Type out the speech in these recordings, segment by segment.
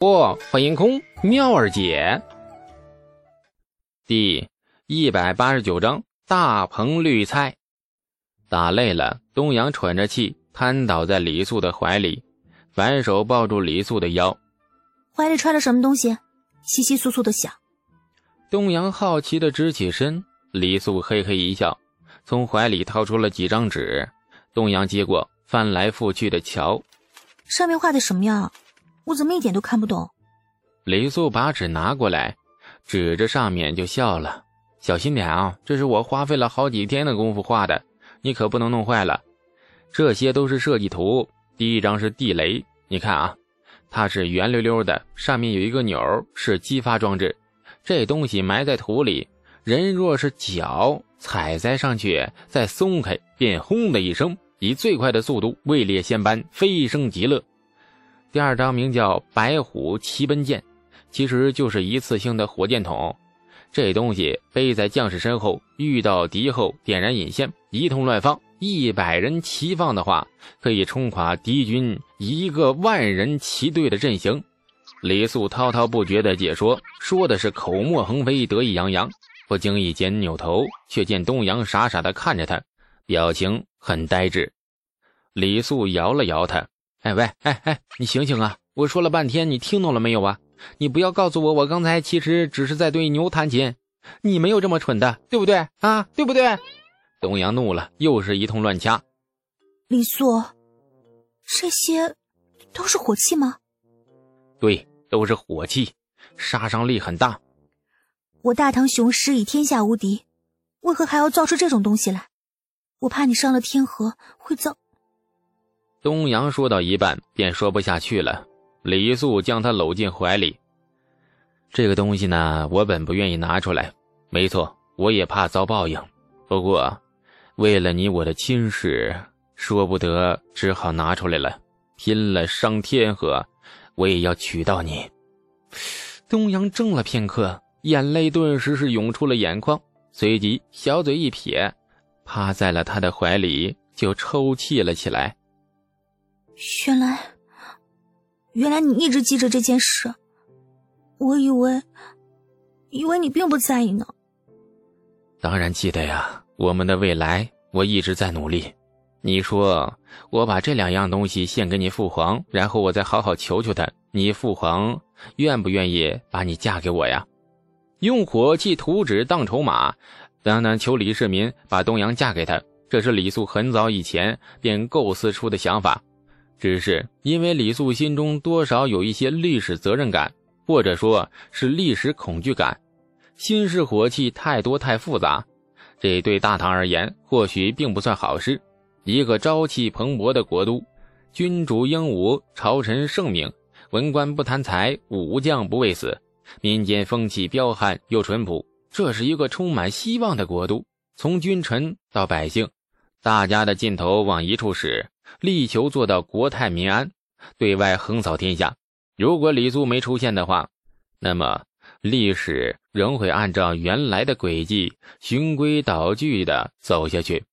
不，欢迎空妙儿姐。第一百八十九章大棚绿菜。打累了，东阳喘着气，瘫倒在李素的怀里，反手抱住李素的腰。怀里揣着什么东西？稀稀簌簌的响。东阳好奇的直起身，李素嘿嘿一笑，从怀里掏出了几张纸。东阳接过，翻来覆去的瞧，上面画的什么呀？我怎么一点都看不懂？李素把纸拿过来，指着上面就笑了：“小心点啊，这是我花费了好几天的功夫画的，你可不能弄坏了。这些都是设计图。第一张是地雷，你看啊，它是圆溜溜的，上面有一个钮，是激发装置。这东西埋在土里，人若是脚踩在上去，再松开，便轰的一声，以最快的速度位列仙班，飞升极乐。”第二张名叫“白虎骑奔剑”，其实就是一次性的火箭筒。这东西背在将士身后，遇到敌后点燃引线，一通乱放。一百人齐放的话，可以冲垮敌军一个万人齐队的阵型。李素滔滔不绝的解说，说的是口沫横飞，得意洋洋。不经意间扭头，却见东阳傻傻的看着他，表情很呆滞。李素摇了摇他。哎喂，哎哎，你醒醒啊！我说了半天，你听懂了没有啊？你不要告诉我，我刚才其实只是在对牛弹琴，你没有这么蠢的，对不对啊？对不对？东阳怒了，又是一通乱掐。李素，这些都是火器吗？对，都是火器，杀伤力很大。我大唐雄师已天下无敌，为何还要造出这种东西来？我怕你上了天河会遭。东阳说到一半，便说不下去了。李素将他搂进怀里。这个东西呢，我本不愿意拿出来。没错，我也怕遭报应。不过，为了你我的亲事，说不得，只好拿出来了。拼了上天河，我也要娶到你。东阳怔了片刻，眼泪顿时是涌出了眼眶，随即小嘴一撇，趴在了他的怀里，就抽泣了起来。原来，原来你一直记着这件事，我以为，以为你并不在意呢。当然记得呀，我们的未来，我一直在努力。你说，我把这两样东西献给你父皇，然后我再好好求求他，你父皇愿不愿意把你嫁给我呀？用火器图纸当筹码，当然求李世民把东阳嫁给他，这是李素很早以前便构思出的想法。只是因为李素心中多少有一些历史责任感，或者说是历史恐惧感。新式火器太多太复杂，这对大唐而言或许并不算好事。一个朝气蓬勃的国都，君主英武，朝臣圣明，文官不贪财，武将不畏死，民间风气彪悍又淳朴，这是一个充满希望的国都。从君臣到百姓，大家的劲头往一处使。力求做到国泰民安，对外横扫天下。如果李素没出现的话，那么历史仍会按照原来的轨迹循规蹈矩的走下去。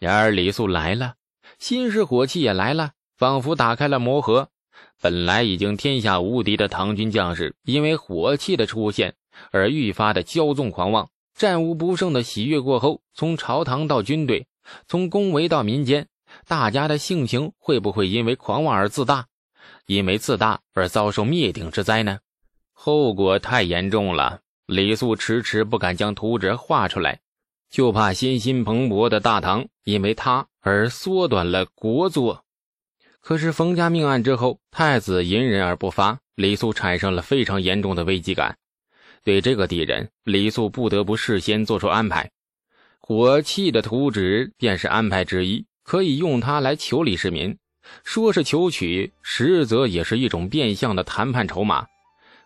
然而李素来了，新式火器也来了，仿佛打开了魔盒。本来已经天下无敌的唐军将士，因为火器的出现而愈发的骄纵狂妄。战无不胜的喜悦过后，从朝堂到军队，从宫闱到民间。大家的性情会不会因为狂妄而自大，因为自大而遭受灭顶之灾呢？后果太严重了。李素迟迟不敢将图纸画出来，就怕欣欣蓬勃的大唐因为他而缩短了国祚。可是冯家命案之后，太子隐忍而不发，李素产生了非常严重的危机感。对这个敌人，李素不得不事先做出安排。火器的图纸便是安排之一。可以用它来求李世民，说是求娶，实则也是一种变相的谈判筹码。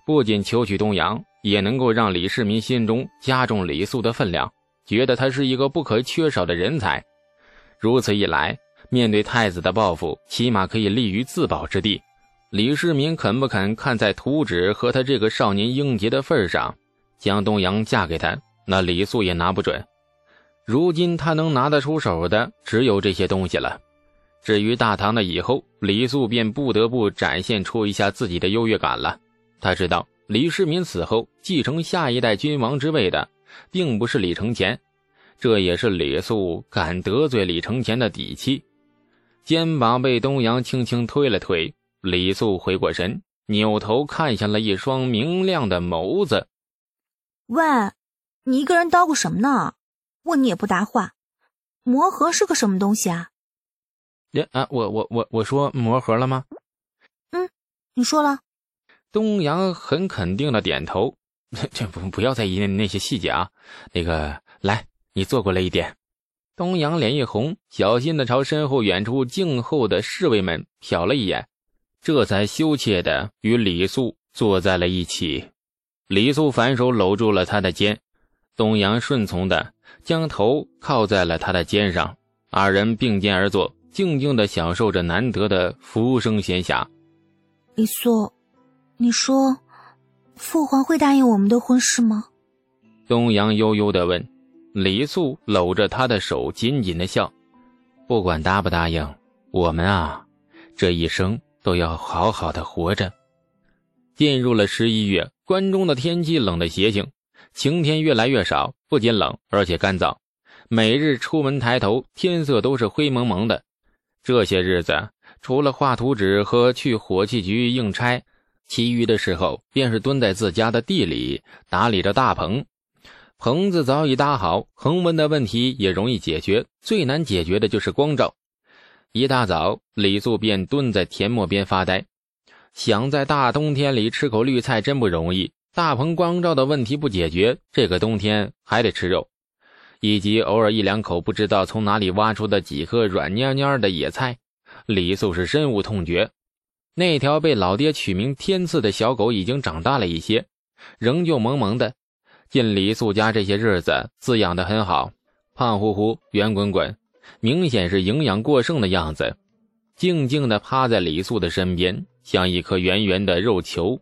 不仅求娶东阳，也能够让李世民心中加重李素的分量，觉得他是一个不可缺少的人才。如此一来，面对太子的报复，起码可以立于自保之地。李世民肯不肯看在图纸和他这个少年英杰的份上，将东阳嫁给他，那李素也拿不准。如今他能拿得出手的只有这些东西了。至于大唐的以后，李素便不得不展现出一下自己的优越感了。他知道李世民死后继承下一代君王之位的，并不是李承乾，这也是李肃敢得罪李承乾的底气。肩膀被东阳轻轻推了推，李素回过神，扭头看向了一双明亮的眸子。喂，你一个人叨咕什么呢？问你也不答话。魔盒是个什么东西啊？呀啊！我我我我说魔盒了吗？嗯，你说了。东阳很肯定的点头。这不不要在意那些细节啊。那个，来，你坐过来一点。东阳脸一红，小心的朝身后远处静候的侍卫们瞟了一眼，这才羞怯的与李素坐在了一起。李素反手搂住了他的肩，东阳顺从的将头靠在了他的肩上，二人并肩而坐。静静的享受着难得的浮生闲暇。李素，你说，父皇会答应我们的婚事吗？东阳悠悠的问。李素搂着他的手，紧紧的笑。不管答不答应，我们啊，这一生都要好好的活着。进入了十一月，关中的天气冷的邪性，晴天越来越少，不仅冷，而且干燥。每日出门抬头，天色都是灰蒙蒙的。这些日子，除了画图纸和去火器局应差，其余的时候便是蹲在自家的地里打理着大棚。棚子早已搭好，恒温的问题也容易解决，最难解决的就是光照。一大早，李素便蹲在田陌边发呆，想在大冬天里吃口绿菜真不容易。大棚光照的问题不解决，这个冬天还得吃肉。以及偶尔一两口不知道从哪里挖出的几颗软蔫蔫的野菜，李素是深恶痛绝。那条被老爹取名天赐的小狗已经长大了一些，仍旧萌萌的。进李素家这些日子，滋养的很好，胖乎乎、圆滚滚，明显是营养过剩的样子。静静地趴在李素的身边，像一颗圆圆的肉球，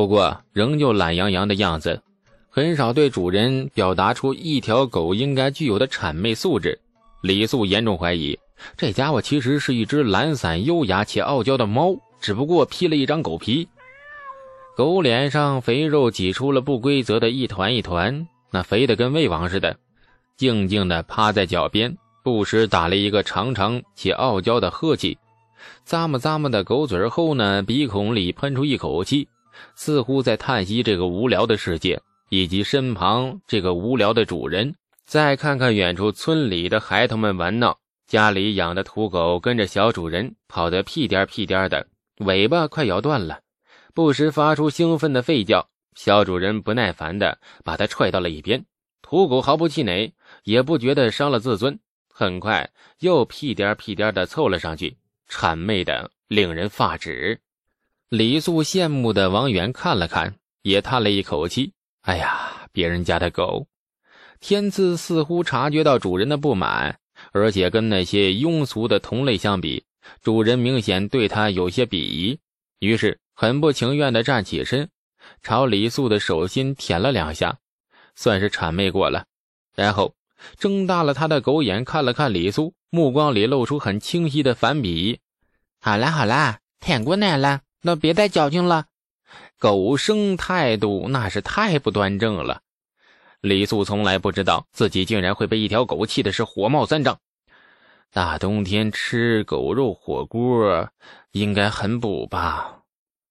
不过仍旧懒洋洋的样子。很少对主人表达出一条狗应该具有的谄媚素质。李素严重怀疑，这家伙其实是一只懒散、优雅且傲娇的猫，只不过披了一张狗皮。狗脸上肥肉挤出了不规则的一团一团，那肥的跟魏王似的。静静地趴在脚边，不时打了一个长长且傲娇的呵气，咂摸咂摸的狗嘴后呢，鼻孔里喷出一口气，似乎在叹息这个无聊的世界。以及身旁这个无聊的主人，再看看远处村里的孩童们玩闹，家里养的土狗跟着小主人跑得屁颠屁颠的，尾巴快咬断了，不时发出兴奋的吠叫。小主人不耐烦的把它踹到了一边，土狗毫不气馁，也不觉得伤了自尊，很快又屁颠屁颠的凑了上去，谄媚的令人发指。李素羡慕的往远看了看，也叹了一口气。哎呀，别人家的狗，天赐似乎察觉到主人的不满，而且跟那些庸俗的同类相比，主人明显对他有些鄙夷，于是很不情愿地站起身，朝李素的手心舔了两下，算是谄媚过了。然后睁大了他的狗眼看了看李素，目光里露出很清晰的反鄙。好啦好啦，舔过奶了，那别再矫情了。狗生态度那是太不端正了，李素从来不知道自己竟然会被一条狗气的是火冒三丈。大冬天吃狗肉火锅应该很补吧？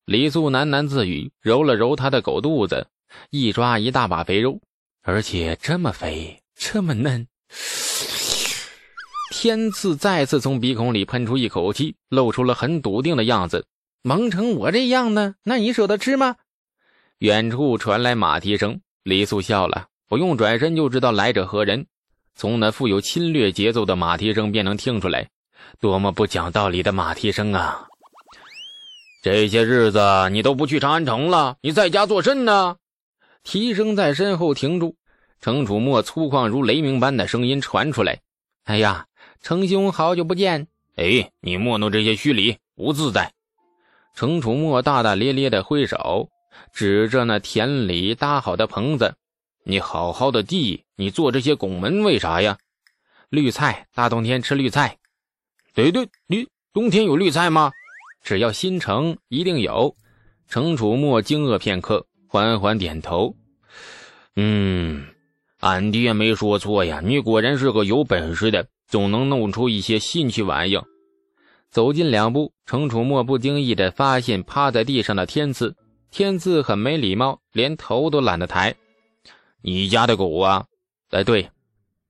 李素喃喃自语，揉了揉他的狗肚子，一抓一大把肥肉，而且这么肥，这么嫩。天赐再次从鼻孔里喷出一口气，露出了很笃定的样子。忙成我这样呢？那你舍得吃吗？远处传来马蹄声，李素笑了，不用转身就知道来者何人。从那富有侵略节奏的马蹄声便能听出来，多么不讲道理的马蹄声啊！这些日子你都不去长安城了，你在家做甚呢？蹄声在身后停住，程楚墨粗犷如雷鸣般的声音传出来：“哎呀，程兄，好久不见！哎，你莫弄这些虚礼，不自在。”程楚墨大大咧咧的挥手，指着那田里搭好的棚子：“你好好的地，你做这些拱门为啥呀？绿菜，大冬天吃绿菜。对对，你冬天有绿菜吗？只要新城一定有。程楚墨惊愕片刻，缓缓点头：“嗯，俺爹没说错呀，你果然是个有本事的，总能弄出一些新奇玩意。”走近两步，程楚墨不经意的发现趴在地上的天赐。天赐很没礼貌，连头都懒得抬。你家的狗啊？哎，对。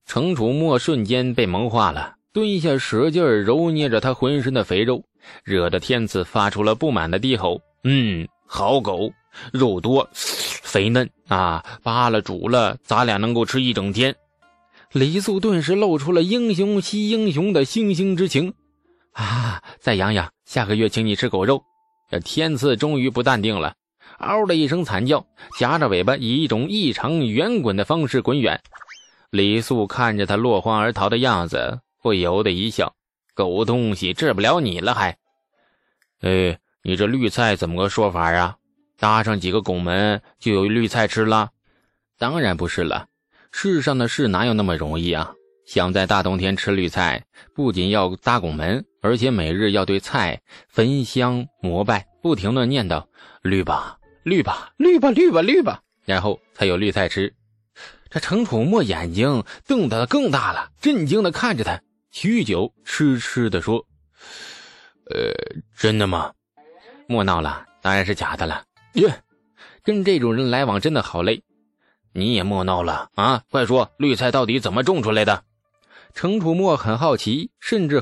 程楚墨瞬间被萌化了，蹲下使劲揉捏着他浑身的肥肉，惹得天赐发出了不满的低吼：“嗯，好狗，肉多，肥嫩啊！扒了煮了，咱俩能够吃一整天。”李素顿时露出了英雄惜英雄的惺惺之情。啊！再养养，下个月请你吃狗肉。这天赐终于不淡定了，嗷的一声惨叫，夹着尾巴以一种异常圆滚的方式滚远。李素看着他落荒而逃的样子，不由得一笑：“狗东西治不了你了，还……哎，你这绿菜怎么个说法啊？搭上几个拱门就有绿菜吃了？当然不是了，世上的事哪有那么容易啊！”想在大冬天吃绿菜，不仅要搭拱门，而且每日要对菜焚香膜拜，不停的念叨“绿吧，绿吧，绿吧，绿吧，绿吧”，然后才有绿菜吃。这程楚墨眼睛瞪得更大了，震惊的看着他，许久，痴痴的说：“呃，真的吗？莫闹了，当然是假的了。耶，跟这种人来往真的好累。你也莫闹了啊！快说，绿菜到底怎么种出来的？”程楚墨很好奇，甚至